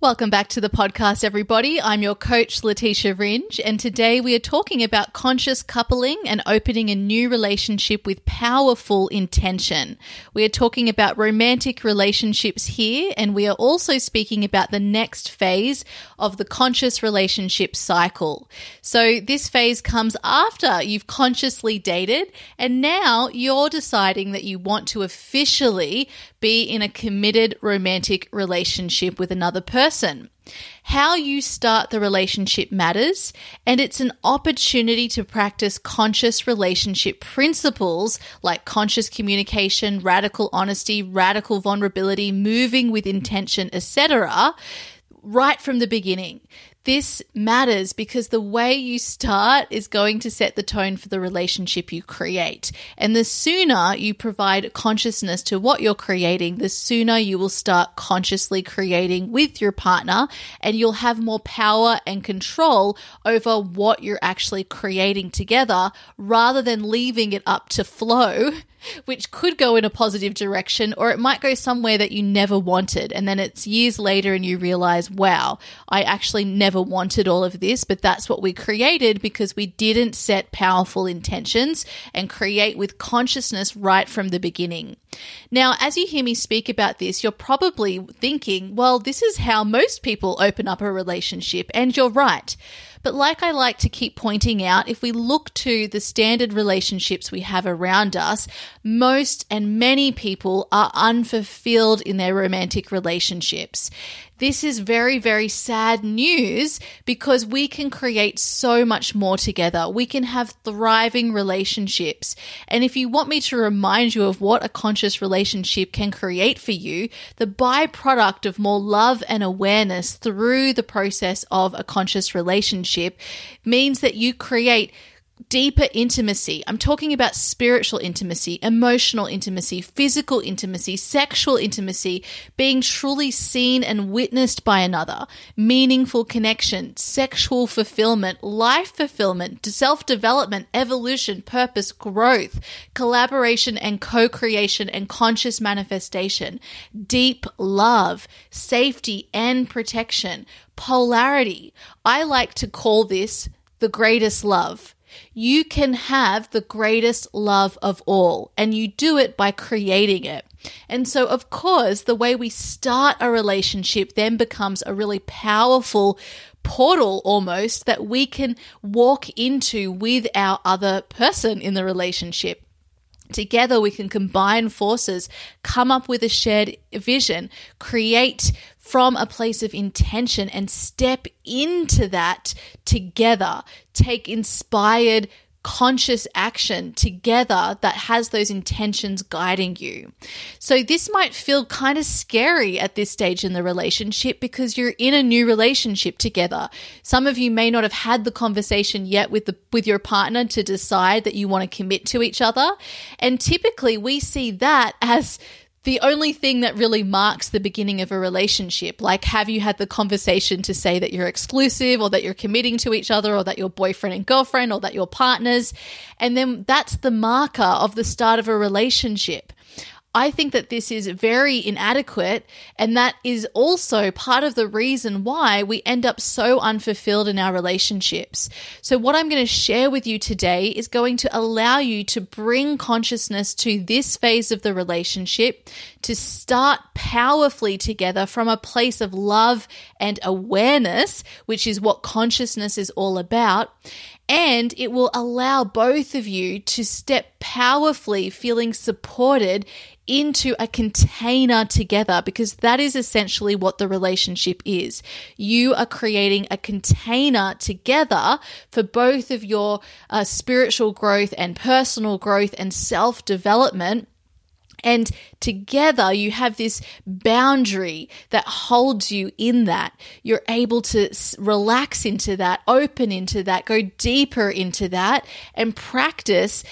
Welcome back to the podcast, everybody. I'm your coach, Leticia Ringe, and today we are talking about conscious coupling and opening a new relationship with powerful intention. We are talking about romantic relationships here, and we are also speaking about the next phase of the conscious relationship cycle. So, this phase comes after you've consciously dated, and now you're deciding that you want to officially be in a committed romantic relationship with another person. How you start the relationship matters, and it's an opportunity to practice conscious relationship principles like conscious communication, radical honesty, radical vulnerability, moving with intention, etc., right from the beginning. This matters because the way you start is going to set the tone for the relationship you create. And the sooner you provide consciousness to what you're creating, the sooner you will start consciously creating with your partner and you'll have more power and control over what you're actually creating together rather than leaving it up to flow which could go in a positive direction or it might go somewhere that you never wanted. And then it's years later and you realize, wow, I actually never wanted all of this, but that's what we created because we didn't set powerful intentions and create with consciousness right from the beginning. Now, as you hear me speak about this, you're probably thinking, well, this is how most people open up a relationship. And you're right. But like I like to keep pointing out, if we look to the standard relationships we have around us, most and many people are unfulfilled in their romantic relationships. This is very, very sad news because we can create so much more together. We can have thriving relationships. And if you want me to remind you of what a conscious relationship can create for you, the byproduct of more love and awareness through the process of a conscious relationship means that you create deeper intimacy. I'm talking about spiritual intimacy, emotional intimacy, physical intimacy, sexual intimacy, being truly seen and witnessed by another, meaningful connection, sexual fulfillment, life fulfillment, self development, evolution, purpose, growth, collaboration and co creation and conscious manifestation, deep love, safety and protection, polarity. I like to call this the greatest love you can have the greatest love of all, and you do it by creating it. And so, of course, the way we start a relationship then becomes a really powerful portal almost that we can walk into with our other person in the relationship. Together, we can combine forces, come up with a shared vision, create from a place of intention, and step into that together. Take inspired conscious action together that has those intentions guiding you. So this might feel kind of scary at this stage in the relationship because you're in a new relationship together. Some of you may not have had the conversation yet with the with your partner to decide that you want to commit to each other. And typically we see that as the only thing that really marks the beginning of a relationship. Like, have you had the conversation to say that you're exclusive or that you're committing to each other or that you're boyfriend and girlfriend or that you're partners? And then that's the marker of the start of a relationship. I think that this is very inadequate, and that is also part of the reason why we end up so unfulfilled in our relationships. So, what I'm going to share with you today is going to allow you to bring consciousness to this phase of the relationship, to start powerfully together from a place of love and awareness, which is what consciousness is all about and it will allow both of you to step powerfully feeling supported into a container together because that is essentially what the relationship is. You are creating a container together for both of your uh, spiritual growth and personal growth and self development and together you have this boundary that holds you in that. You're able to relax into that, open into that, go deeper into that, and practice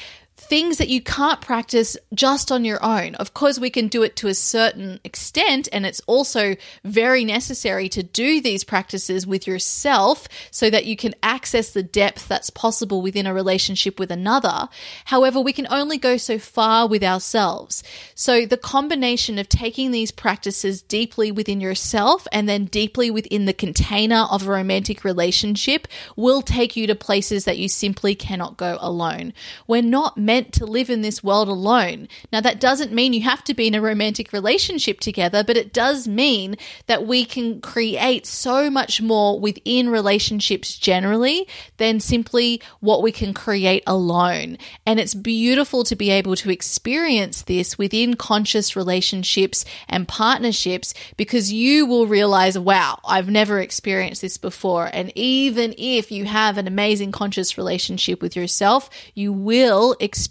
things that you can't practice just on your own. Of course, we can do it to a certain extent, and it's also very necessary to do these practices with yourself so that you can access the depth that's possible within a relationship with another. However, we can only go so far with ourselves. So, the combination of taking these practices deeply within yourself and then deeply within the container of a romantic relationship will take you to places that you simply cannot go alone. We're not meant to live in this world alone. Now, that doesn't mean you have to be in a romantic relationship together, but it does mean that we can create so much more within relationships generally than simply what we can create alone. And it's beautiful to be able to experience this within conscious relationships and partnerships because you will realize, wow, I've never experienced this before. And even if you have an amazing conscious relationship with yourself, you will experience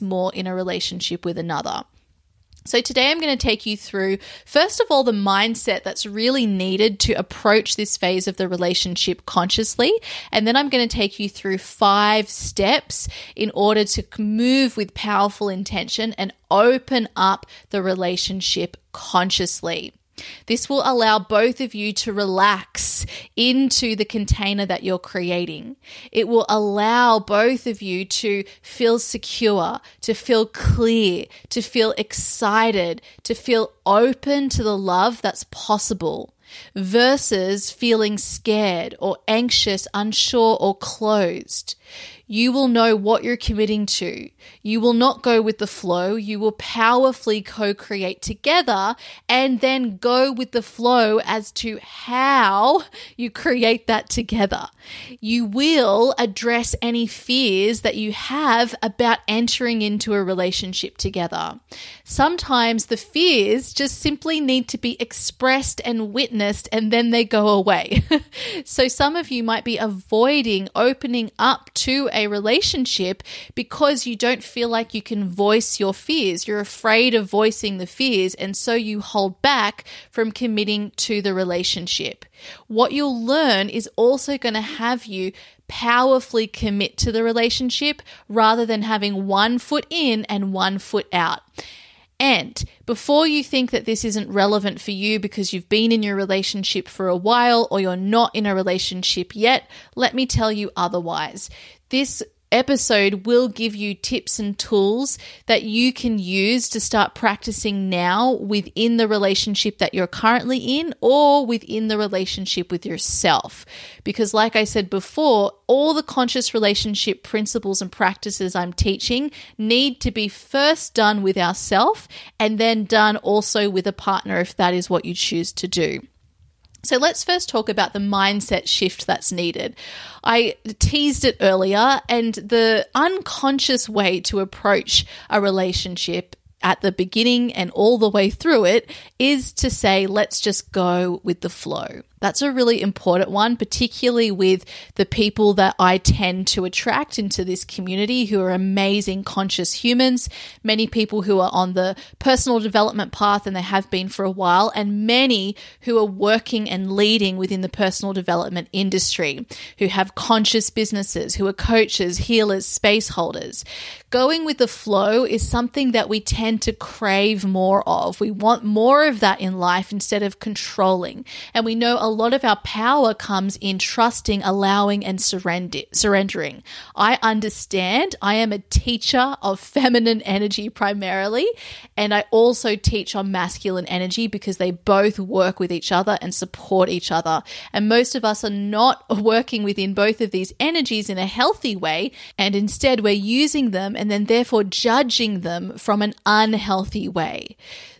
more in a relationship with another. So, today I'm going to take you through, first of all, the mindset that's really needed to approach this phase of the relationship consciously. And then I'm going to take you through five steps in order to move with powerful intention and open up the relationship consciously. This will allow both of you to relax into the container that you're creating. It will allow both of you to feel secure, to feel clear, to feel excited, to feel open to the love that's possible versus feeling scared or anxious, unsure, or closed. You will know what you're committing to. You will not go with the flow. You will powerfully co create together and then go with the flow as to how you create that together. You will address any fears that you have about entering into a relationship together. Sometimes the fears just simply need to be expressed and witnessed and then they go away. so some of you might be avoiding opening up to a relationship because you don't feel like you can voice your fears. You're afraid of voicing the fears, and so you hold back from committing to the relationship. What you'll learn is also going to have you powerfully commit to the relationship rather than having one foot in and one foot out. And before you think that this isn't relevant for you because you've been in your relationship for a while or you're not in a relationship yet, let me tell you otherwise. This episode will give you tips and tools that you can use to start practicing now within the relationship that you're currently in or within the relationship with yourself. Because, like I said before, all the conscious relationship principles and practices I'm teaching need to be first done with ourself and then done also with a partner if that is what you choose to do. So let's first talk about the mindset shift that's needed. I teased it earlier, and the unconscious way to approach a relationship at the beginning and all the way through it is to say, let's just go with the flow. That's a really important one, particularly with the people that I tend to attract into this community who are amazing conscious humans, many people who are on the personal development path and they have been for a while, and many who are working and leading within the personal development industry, who have conscious businesses, who are coaches, healers, space holders. Going with the flow is something that we tend to crave more of. We want more of that in life instead of controlling. And we know a lot of our power comes in trusting, allowing, and surrender- surrendering. I understand I am a teacher of feminine energy primarily, and I also teach on masculine energy because they both work with each other and support each other. And most of us are not working within both of these energies in a healthy way, and instead we're using them and then therefore judging them from an unhealthy way.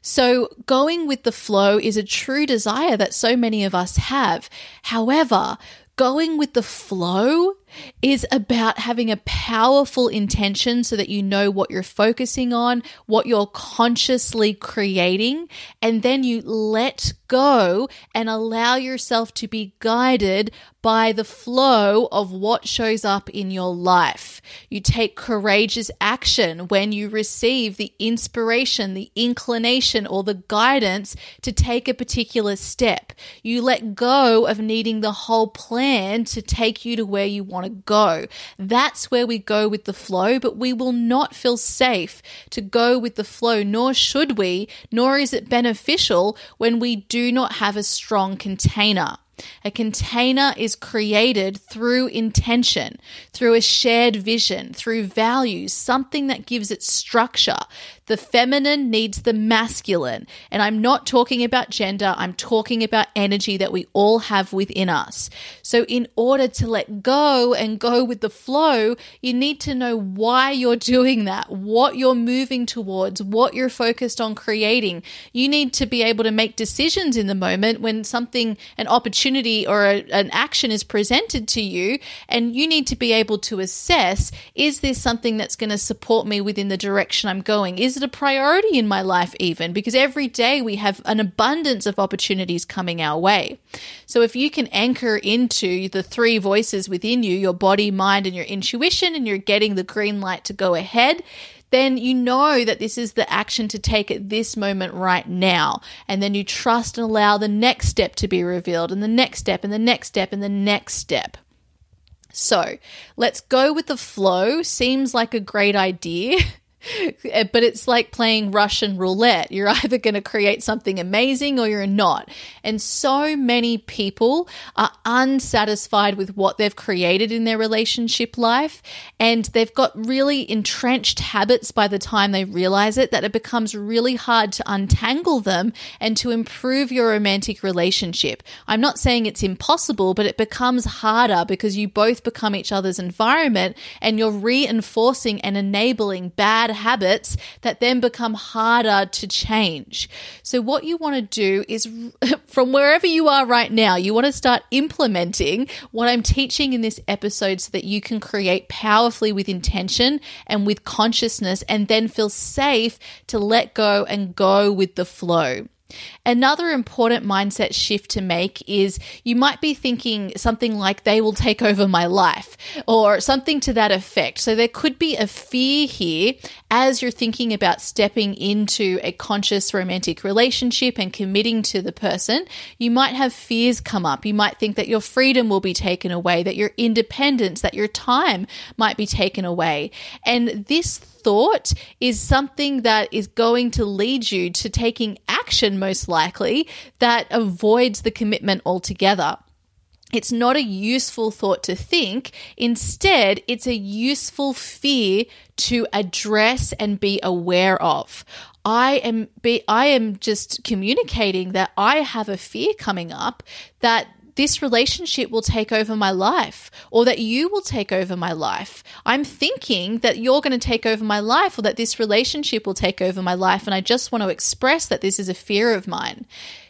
So, going with the flow is a true desire that so many of us have. However, going with the flow is about having a powerful intention so that you know what you're focusing on, what you're consciously creating, and then you let go and allow yourself to be guided by the flow of what shows up in your life. You take courageous action when you receive the inspiration, the inclination, or the guidance to take a particular step. You let go of needing the whole plan to take you to where you want want to go. That's where we go with the flow, but we will not feel safe to go with the flow, nor should we, nor is it beneficial when we do not have a strong container. A container is created through intention, through a shared vision, through values, something that gives it structure. The feminine needs the masculine. And I'm not talking about gender, I'm talking about energy that we all have within us. So, in order to let go and go with the flow, you need to know why you're doing that, what you're moving towards, what you're focused on creating. You need to be able to make decisions in the moment when something, an opportunity or a, an action is presented to you, and you need to be able to assess is this something that's going to support me within the direction I'm going? Is is it a priority in my life, even? Because every day we have an abundance of opportunities coming our way. So if you can anchor into the three voices within you your body, mind, and your intuition, and you're getting the green light to go ahead, then you know that this is the action to take at this moment right now. And then you trust and allow the next step to be revealed, and the next step, and the next step, and the next step. So let's go with the flow. Seems like a great idea. Uh, but it's like playing Russian roulette. You're either going to create something amazing or you're not. And so many people are unsatisfied with what they've created in their relationship life. And they've got really entrenched habits by the time they realize it that it becomes really hard to untangle them and to improve your romantic relationship. I'm not saying it's impossible, but it becomes harder because you both become each other's environment and you're reinforcing and enabling bad habits that then become harder to change. So, what you want to do is from wherever you are right now, you want to start implementing what I'm teaching in this episode so that you can create powerfully with intention and with consciousness and then feel safe to let go and go with the flow. Another important mindset shift to make is you might be thinking something like, they will take over my life, or something to that effect. So there could be a fear here as you're thinking about stepping into a conscious romantic relationship and committing to the person. You might have fears come up. You might think that your freedom will be taken away, that your independence, that your time might be taken away. And this thought is something that is going to lead you to taking action, most likely, that avoids the commitment altogether. It's not a useful thought to think. Instead, it's a useful fear to address and be aware of. I am be I am just communicating that I have a fear coming up that this relationship will take over my life or that you will take over my life. I'm thinking that you're going to take over my life or that this relationship will take over my life. And I just want to express that this is a fear of mine.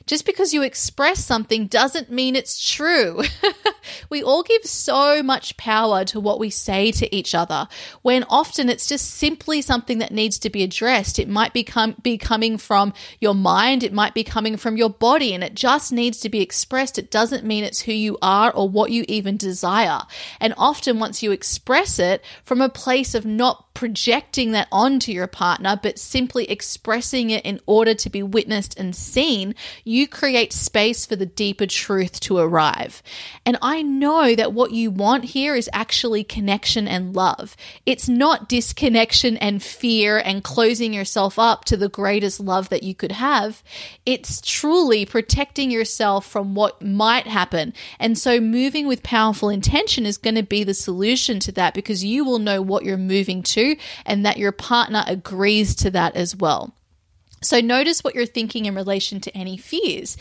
Just because you express something doesn't mean it's true. we all give so much power to what we say to each other when often it's just simply something that needs to be addressed. It might be coming from your mind, it might be coming from your body and it just needs to be expressed. It doesn't mean it's who you are or what you even desire. And often once you express it from a place of not projecting that onto your partner, but simply expressing it in order to be witnessed and seen, you create space for the deeper truth to arrive. And I know that what you want here is actually connection and love. It's not disconnection and fear and closing yourself up to the greatest love that you could have. It's truly protecting yourself from what might happen. And so moving with powerful intention is going to be the solution to that because you will know what you're moving to and that your partner agrees to that as well. So notice what you're thinking in relation to any fears.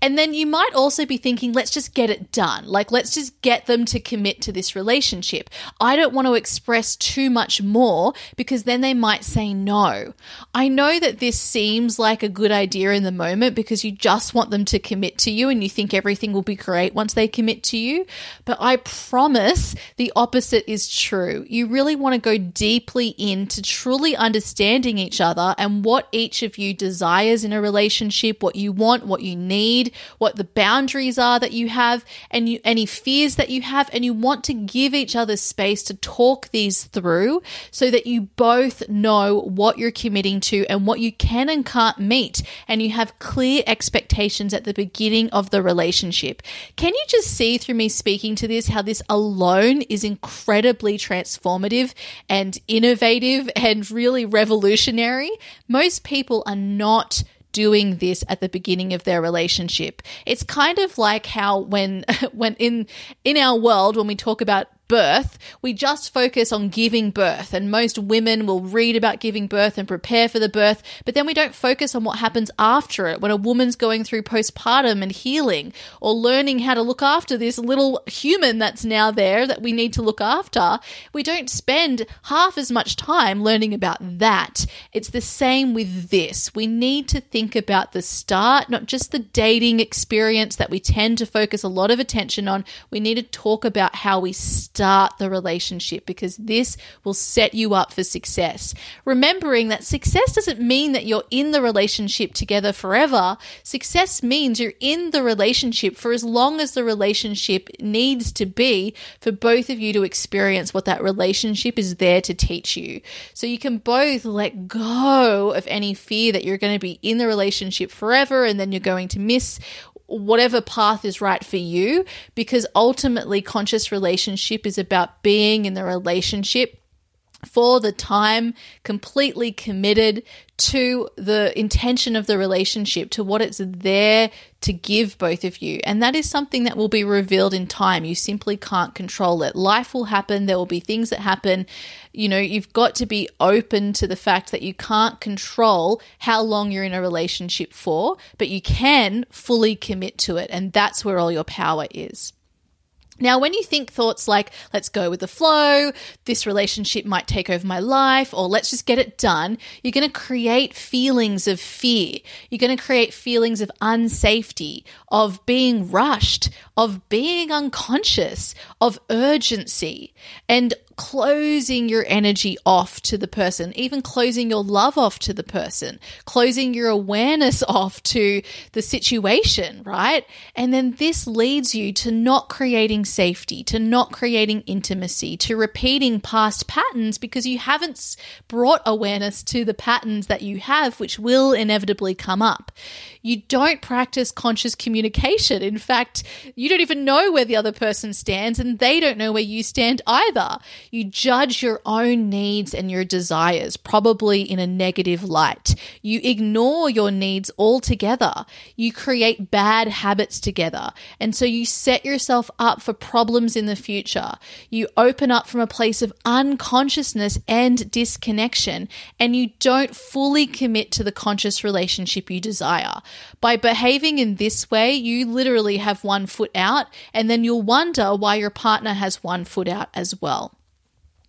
And then you might also be thinking, let's just get it done. Like, let's just get them to commit to this relationship. I don't want to express too much more because then they might say no. I know that this seems like a good idea in the moment because you just want them to commit to you and you think everything will be great once they commit to you. But I promise the opposite is true. You really want to go deeply into truly understanding each other and what each of you desires in a relationship, what you want, what you need, what the boundaries are that you have, and you, any fears that you have, and you want to give each other space to talk these through so that you both know what you're committing to and what you can and can't meet, and you have clear expectations at the beginning of the relationship. Can you just see through me speaking to this how this alone is incredibly transformative and innovative and really revolutionary? Most people are not doing this at the beginning of their relationship. It's kind of like how when when in in our world when we talk about birth, we just focus on giving birth. And most women will read about giving birth and prepare for the birth, but then we don't focus on what happens after it when a woman's going through postpartum and healing or learning how to look after this little human that's now there that we need to look after. We don't spend half as much time learning about that. It's the same with this. We need to think about the start, not just the dating experience that we tend to focus a lot of attention on. We need to talk about how we start start the relationship because this will set you up for success. Remembering that success doesn't mean that you're in the relationship together forever. Success means you're in the relationship for as long as the relationship needs to be for both of you to experience what that relationship is there to teach you. So you can both let go of any fear that you're going to be in the relationship forever and then you're going to miss whatever path is right for you because ultimately conscious relationship is about being in the relationship for the time, completely committed to the intention of the relationship, to what it's there to give both of you. And that is something that will be revealed in time. You simply can't control it. Life will happen, there will be things that happen. You know, you've got to be open to the fact that you can't control how long you're in a relationship for, but you can fully commit to it. And that's where all your power is. Now, when you think thoughts like, let's go with the flow, this relationship might take over my life, or let's just get it done, you're going to create feelings of fear. You're going to create feelings of unsafety, of being rushed, of being unconscious, of urgency. And closing your energy off to the person, even closing your love off to the person, closing your awareness off to the situation, right? And then this leads you to not creating safety, to not creating intimacy, to repeating past patterns because you haven't brought awareness to the patterns that you have, which will inevitably come up. You don't practice conscious communication. In fact, you don't even know where the other person stands and they don't know where you stand either. You judge your own needs and your desires, probably in a negative light. You ignore your needs altogether. You create bad habits together. And so you set yourself up for problems in the future. You open up from a place of unconsciousness and disconnection, and you don't fully commit to the conscious relationship you desire. By behaving in this way, you literally have one foot out, and then you'll wonder why your partner has one foot out as well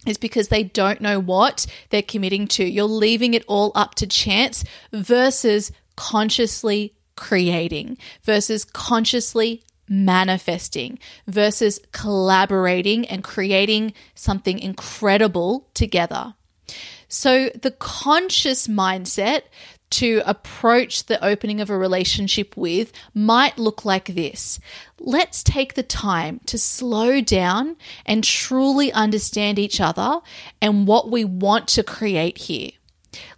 is because they don't know what they're committing to. You're leaving it all up to chance versus consciously creating, versus consciously manifesting, versus collaborating and creating something incredible together. So, the conscious mindset to approach the opening of a relationship with might look like this. Let's take the time to slow down and truly understand each other and what we want to create here.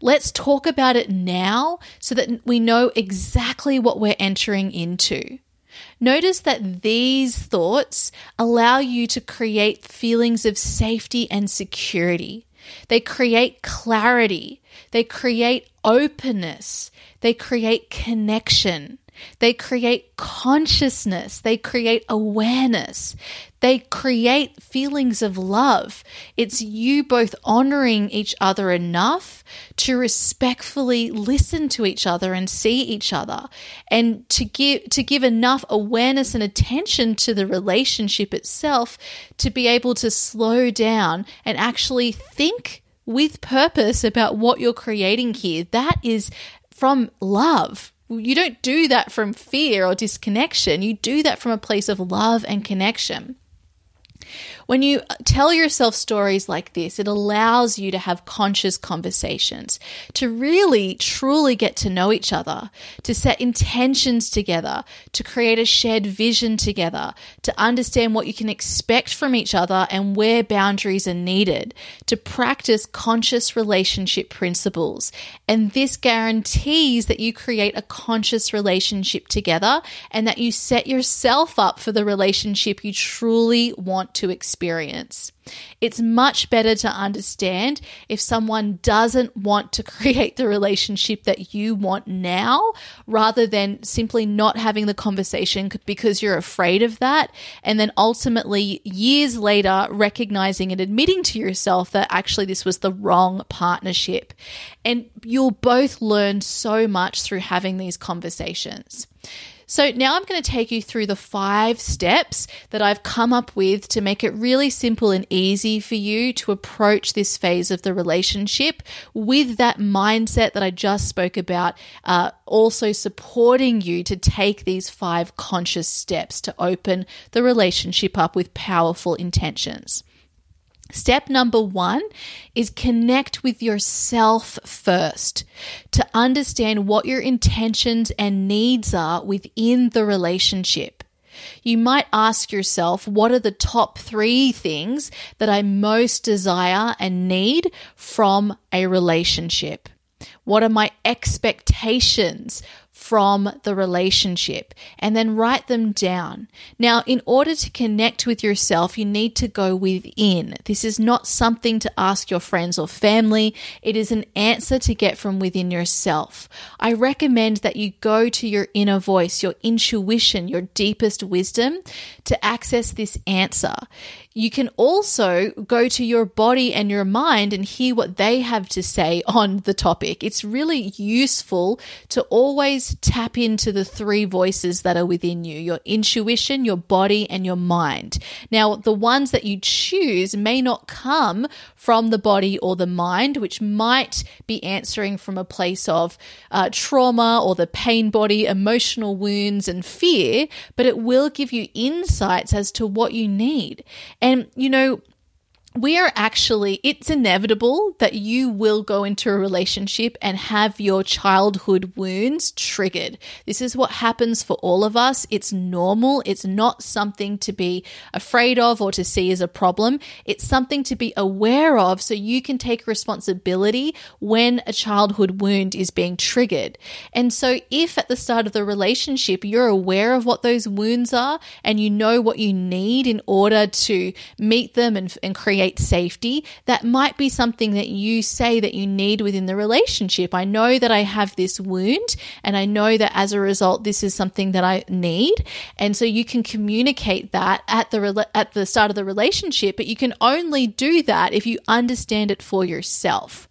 Let's talk about it now so that we know exactly what we're entering into. Notice that these thoughts allow you to create feelings of safety and security. They create clarity. They create openness. They create connection. They create consciousness. They create awareness. They create feelings of love. It's you both honoring each other enough to respectfully listen to each other and see each other and to give to give enough awareness and attention to the relationship itself to be able to slow down and actually think with purpose about what you're creating here. That is from love. You don't do that from fear or disconnection. You do that from a place of love and connection. When you uh, tell yourself stories like this, it allows you to have conscious conversations, to really truly get to know each other, to set intentions together, to create a shared vision together, to understand what you can expect from each other and where boundaries are needed, to practice conscious relationship principles. And this guarantees that you create a conscious relationship together and that you set yourself up for the relationship you truly want to experience. It's much better to understand if someone doesn't want to create the relationship that you want now rather than simply not having the conversation because you're afraid of that. And then ultimately, years later, recognizing and admitting to yourself that actually this was the wrong partnership. And you'll both learn so much through having these conversations. So now I'm going to take you through the five steps that I've come up with to make it really simple and easy for you to approach this phase of the relationship with that mindset that I just spoke about, uh, also supporting you to take these five conscious steps to open the relationship up with powerful intentions. Step number one is connect with yourself first to understand what your intentions and needs are within the relationship. You might ask yourself, what are the top three things that I most desire and need from a relationship? What are my expectations from the relationship and then write them down. Now, in order to connect with yourself, you need to go within. This is not something to ask your friends or family, it is an answer to get from within yourself. I recommend that you go to your inner voice, your intuition, your deepest wisdom to access this answer. You can also go to your body and your mind and hear what they have to say on the topic. It's really useful to always tap into the three voices that are within you your intuition, your body, and your mind. Now, the ones that you choose may not come from the body or the mind, which might be answering from a place of uh, trauma or the pain body, emotional wounds, and fear, but it will give you insights as to what you need. And, you know, we are actually, it's inevitable that you will go into a relationship and have your childhood wounds triggered. This is what happens for all of us. It's normal. It's not something to be afraid of or to see as a problem. It's something to be aware of so you can take responsibility when a childhood wound is being triggered. And so, if at the start of the relationship you're aware of what those wounds are and you know what you need in order to meet them and, and create create safety, that might be something that you say that you need within the relationship. I know that I have this wound and I know that as a result this is something that I need. And so you can communicate that at the at the start of the relationship, but you can only do that if you understand it for yourself.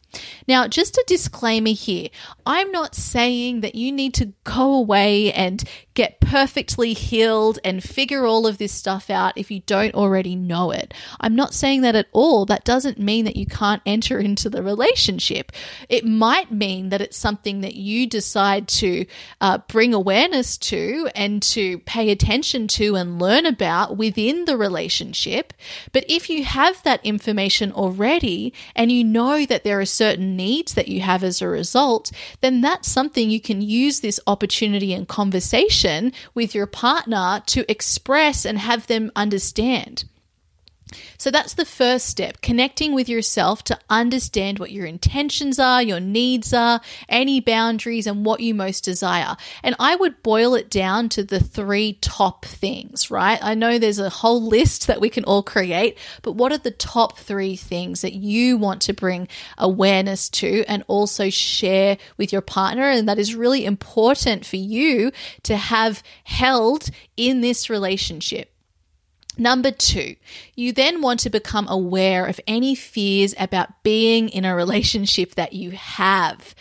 Now, just a disclaimer here I'm not saying that you need to go away and get perfectly healed and figure all of this stuff out if you don't already know it. I'm not saying that at all. That doesn't mean that you can't enter into the relationship. It might mean that it's something that you decide to uh, bring awareness to and to pay attention to and learn about within the relationship. But if you have that information already and you know that there are certain needs that you have as a result, then that's something you can use this opportunity and conversation with your partner to express and have them understand. So that's the first step connecting with yourself to understand what your intentions are, your needs are, any boundaries, and what you most desire. And I would boil it down to the three top things, right? I know there's a whole list that we can all create, but what are the top three things that you want to bring awareness to and also share with your partner? And that is really important for you to have held in this relationship. Number two, you then want to become aware of any fears about being in a relationship that you have.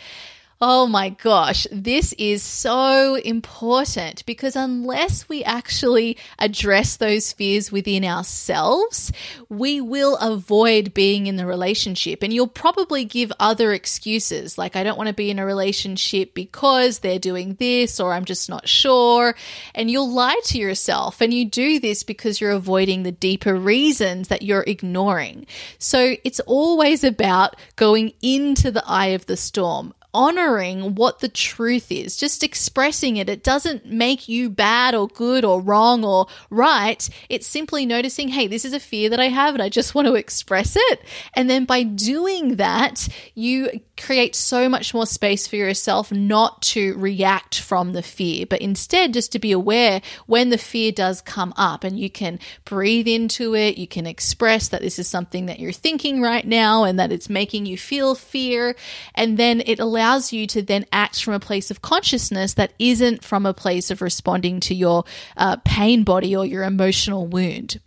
Oh my gosh, this is so important because unless we actually address those fears within ourselves, we will avoid being in the relationship. And you'll probably give other excuses like, I don't want to be in a relationship because they're doing this, or I'm just not sure. And you'll lie to yourself. And you do this because you're avoiding the deeper reasons that you're ignoring. So it's always about going into the eye of the storm honoring what the truth is, just expressing it. It doesn't make you bad or good or wrong or right. It's simply noticing, hey, this is a fear that I have and I just want to express it. And then by doing that, you create so much more space for yourself not to react from the fear, but instead just to be aware when the fear does come up and you can breathe into it. You can express that this is something that you're thinking right now and that it's making you feel fear. And then it allows you to then act from a place of consciousness that isn't from a place of responding to your uh, pain body or your emotional wound.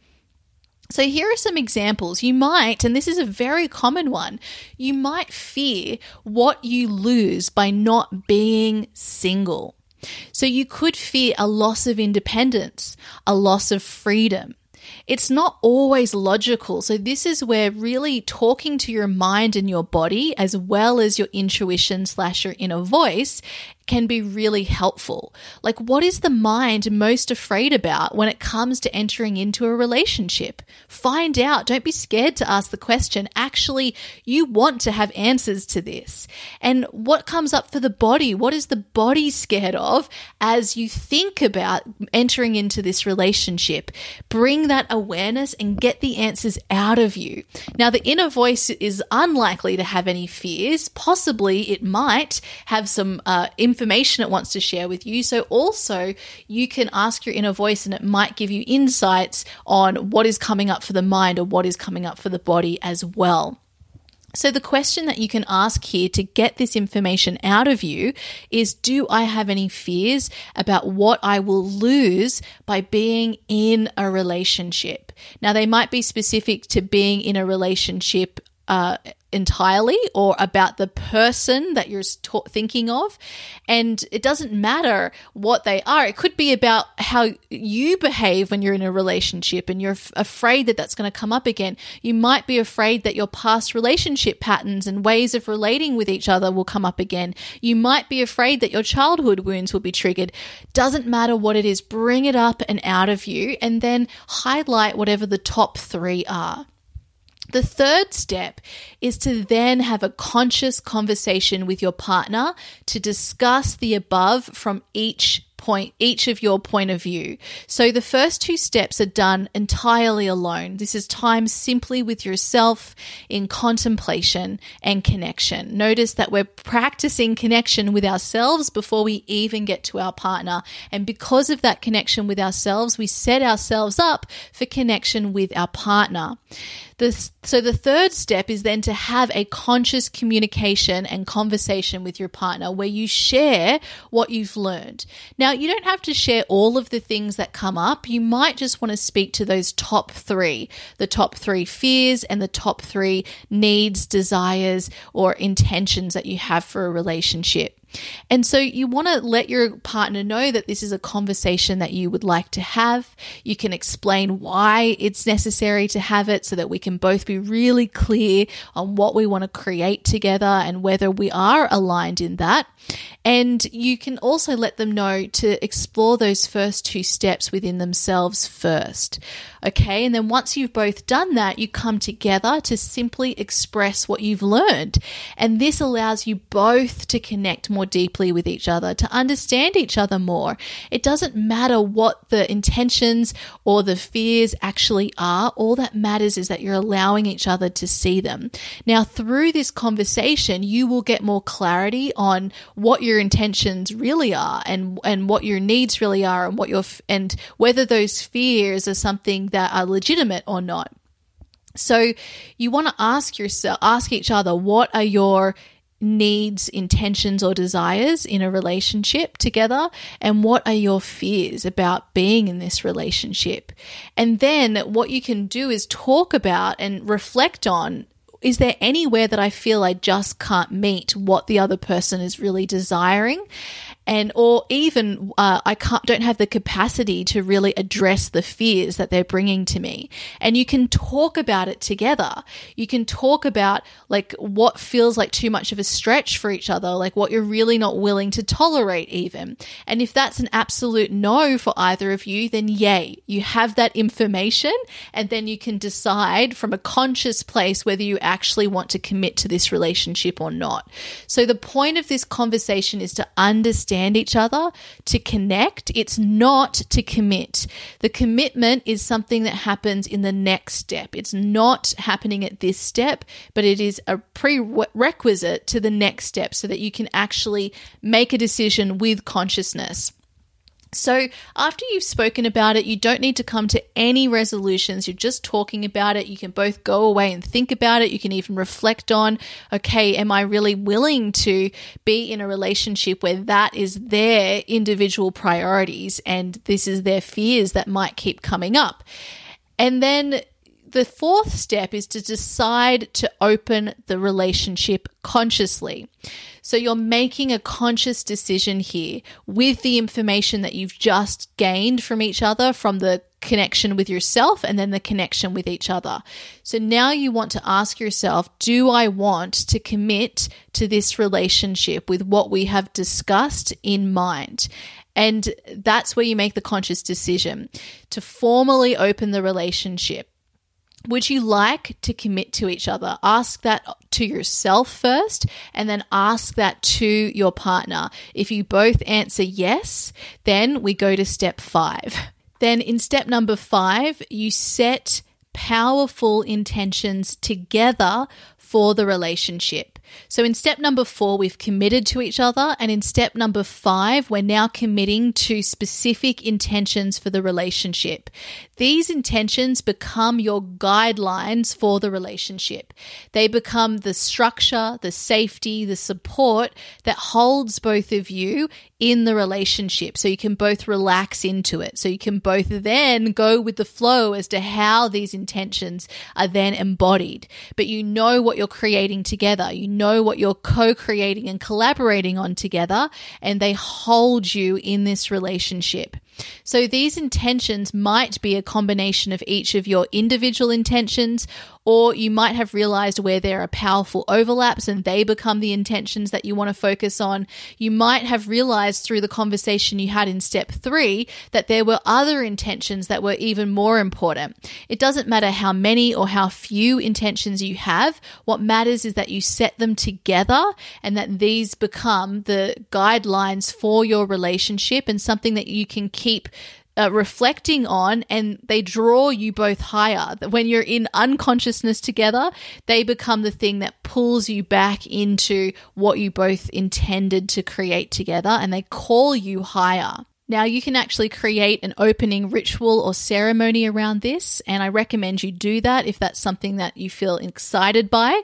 So, here are some examples. You might, and this is a very common one, you might fear what you lose by not being single. So, you could fear a loss of independence, a loss of freedom. It's not always logical. So, this is where really talking to your mind and your body, as well as your intuition slash your inner voice, can be really helpful. Like, what is the mind most afraid about when it comes to entering into a relationship? Find out. Don't be scared to ask the question. Actually, you want to have answers to this. And what comes up for the body? What is the body scared of as you think about entering into this relationship? Bring that awareness and get the answers out of you. Now, the inner voice is unlikely to have any fears. Possibly it might have some uh, information it wants to share with you. So, also, you can ask your inner voice and it might give you insights on what is coming up for the mind or what is coming up for the body as well. So, the question that you can ask here to get this information out of you is Do I have any fears about what I will lose by being in a relationship? Now, they might be specific to being in a relationship uh, entirely or about the person that you're ta- thinking of. And it doesn't matter what they are. It could be about how you behave when you're in a relationship and you're f- afraid that that's going to come up again. You might be afraid that your past relationship patterns and ways of relating with each other will come up again. You might be afraid that your childhood wounds will be triggered. Doesn't matter what it is, bring it up and out of you and then highlight whatever the top three are. The third step is to then have a conscious conversation with your partner to discuss the above from each point, each of your point of view. So the first two steps are done entirely alone. This is time simply with yourself in contemplation and connection. Notice that we're practicing connection with ourselves before we even get to our partner. And because of that connection with ourselves, we set ourselves up for connection with our partner. So the third step is then to have a conscious communication and conversation with your partner where you share what you've learned. Now, you don't have to share all of the things that come up. You might just want to speak to those top three, the top three fears and the top three needs, desires, or intentions that you have for a relationship. And so you want to let your partner know that this is a conversation that you would like to have. You can explain why it's necessary to have it so that we can both be really clear on what we want to create together and whether we are aligned in that. And you can also let them know to explore those first two steps within themselves first. Okay. And then once you've both done that, you come together to simply express what you've learned. And this allows you both to connect more deeply with each other, to understand each other more. It doesn't matter what the intentions or the fears actually are. All that matters is that you're allowing each other to see them. Now, through this conversation, you will get more clarity on what your intentions really are and, and what your needs really are and what your, and whether those fears are something that are legitimate or not. So you want to ask yourself, ask each other, what are your needs, intentions, or desires in a relationship together? And what are your fears about being in this relationship? And then what you can do is talk about and reflect on is there anywhere that I feel I just can't meet what the other person is really desiring? And or even uh, I can't don't have the capacity to really address the fears that they're bringing to me. And you can talk about it together. You can talk about like what feels like too much of a stretch for each other, like what you're really not willing to tolerate even. And if that's an absolute no for either of you, then yay, you have that information and then you can decide from a conscious place whether you actually want to commit to this relationship or not. So the point of this conversation is to understand understand each other, to connect. It's not to commit. The commitment is something that happens in the next step. It's not happening at this step, but it is a prerequisite to the next step so that you can actually make a decision with consciousness. So, after you've spoken about it, you don't need to come to any resolutions. You're just talking about it. You can both go away and think about it. You can even reflect on, okay, am I really willing to be in a relationship where that is their individual priorities and this is their fears that might keep coming up? And then the fourth step is to decide to open the relationship consciously. So you're making a conscious decision here with the information that you've just gained from each other, from the connection with yourself and then the connection with each other. So now you want to ask yourself, do I want to commit to this relationship with what we have discussed in mind? And that's where you make the conscious decision to formally open the relationship. Would you like to commit to each other? Ask that to yourself first and then ask that to your partner. If you both answer yes, then we go to step five. Then in step number five, you set powerful intentions together for the relationship. So in step number four, we've committed to each other. And in step number five, we're now committing to specific intentions for the relationship. These intentions become your guidelines for the relationship. They become the structure, the safety, the support that holds both of you in the relationship. So you can both relax into it. So you can both then go with the flow as to how these intentions are then embodied. But you know what you're creating together. You know what you're co creating and collaborating on together, and they hold you in this relationship. So these intentions might be a combination of each of your individual intentions, or you might have realized where there are powerful overlaps and they become the intentions that you want to focus on. You might have realized through the conversation you had in step three that there were other intentions that were even more important. It doesn't matter how many or how few intentions you have. What matters is that you set them together and that these become the guidelines for your relationship and something that you can keep uh, reflecting on and they draw you both higher. When you're in unconsciousness together, they become the thing that pulls you back into what you both intended to create together and they call you higher. Now, you can actually create an opening ritual or ceremony around this, and I recommend you do that if that's something that you feel excited by.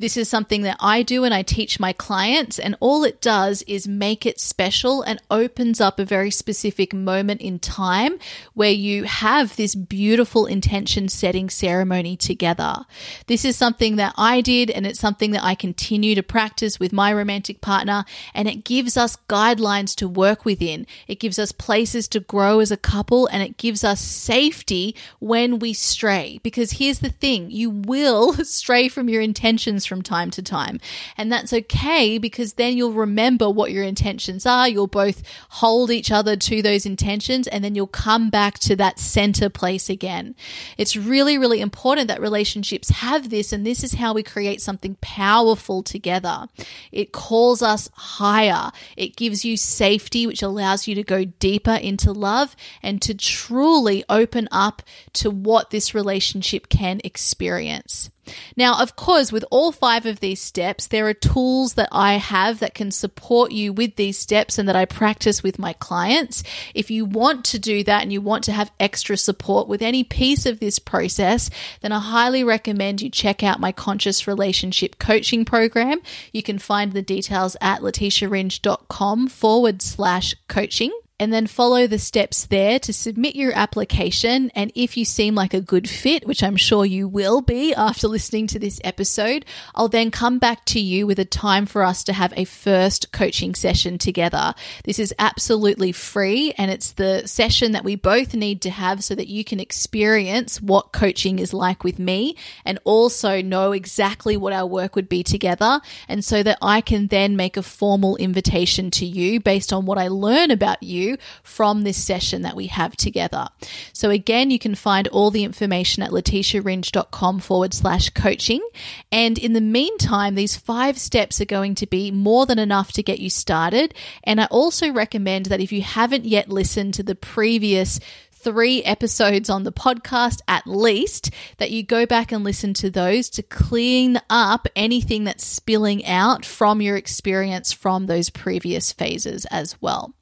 This is something that I do and I teach my clients, and all it does is make it special and opens up a very specific moment in time where you have this beautiful intention setting ceremony together. This is something that I did, and it's something that I continue to practice with my romantic partner, and it gives us guidelines to work within. It gives us places to grow as a couple, and it gives us safety when we stray. Because here's the thing you will stray from your intentions from time to time. And that's okay because then you'll remember what your intentions are. You'll both hold each other to those intentions and then you'll come back to that center place again. It's really, really important that relationships have this, and this is how we create something powerful together. It calls us higher, it gives you safety, which allows you to go deeper into love and to truly open up to what this relationship can experience. Now, of course, with all five of these steps, there are tools that I have that can support you with these steps and that I practice with my clients. If you want to do that and you want to have extra support with any piece of this process, then I highly recommend you check out my conscious relationship coaching program. You can find the details at leticiaringe.com forward slash coaching. And then follow the steps there to submit your application. And if you seem like a good fit, which I'm sure you will be after listening to this episode, I'll then come back to you with a time for us to have a first coaching session together. This is absolutely free and it's the session that we both need to have so that you can experience what coaching is like with me and also know exactly what our work would be together. And so that I can then make a formal invitation to you based on what I learn about you from this session that we have together. So again, you can find all the information at leticiaringe.com forward slash coaching. And in the meantime, these five steps are going to be more than enough to get you started. And I also recommend that if you haven't yet listened to the previous three episodes on the podcast at least, that you go back and listen to those to clean up anything that's spilling out from your experience from those previous phases as well.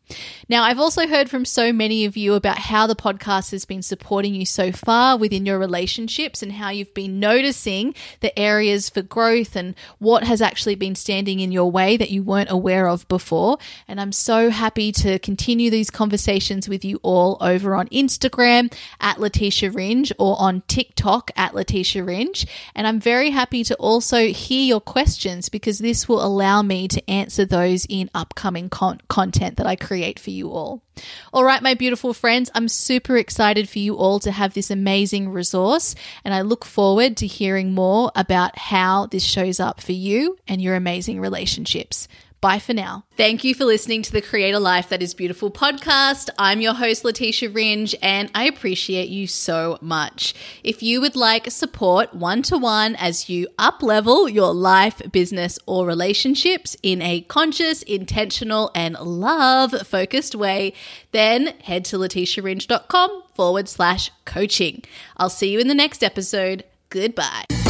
Now, I've also heard from so many of you about how the podcast has been supporting you so far within your relationships and how you've been noticing the areas for growth and what has actually been standing in your way that you weren't aware of before. And I'm so happy to continue these conversations with you all over on Instagram at Leticia Ringe or on TikTok at Leticia Ringe. And I'm very happy to also hear your questions because this will allow me to answer those in upcoming con- content that I create create for you all. All right, my beautiful friends, I'm super excited for you all to have this amazing resource, and I look forward to hearing more about how this shows up for you and your amazing relationships. Bye for now. Thank you for listening to the Create a Life That Is Beautiful podcast. I'm your host, Leticia Ringe, and I appreciate you so much. If you would like support one to one as you up level your life, business, or relationships in a conscious, intentional, and love focused way, then head to leticiaringe.com forward slash coaching. I'll see you in the next episode. Goodbye.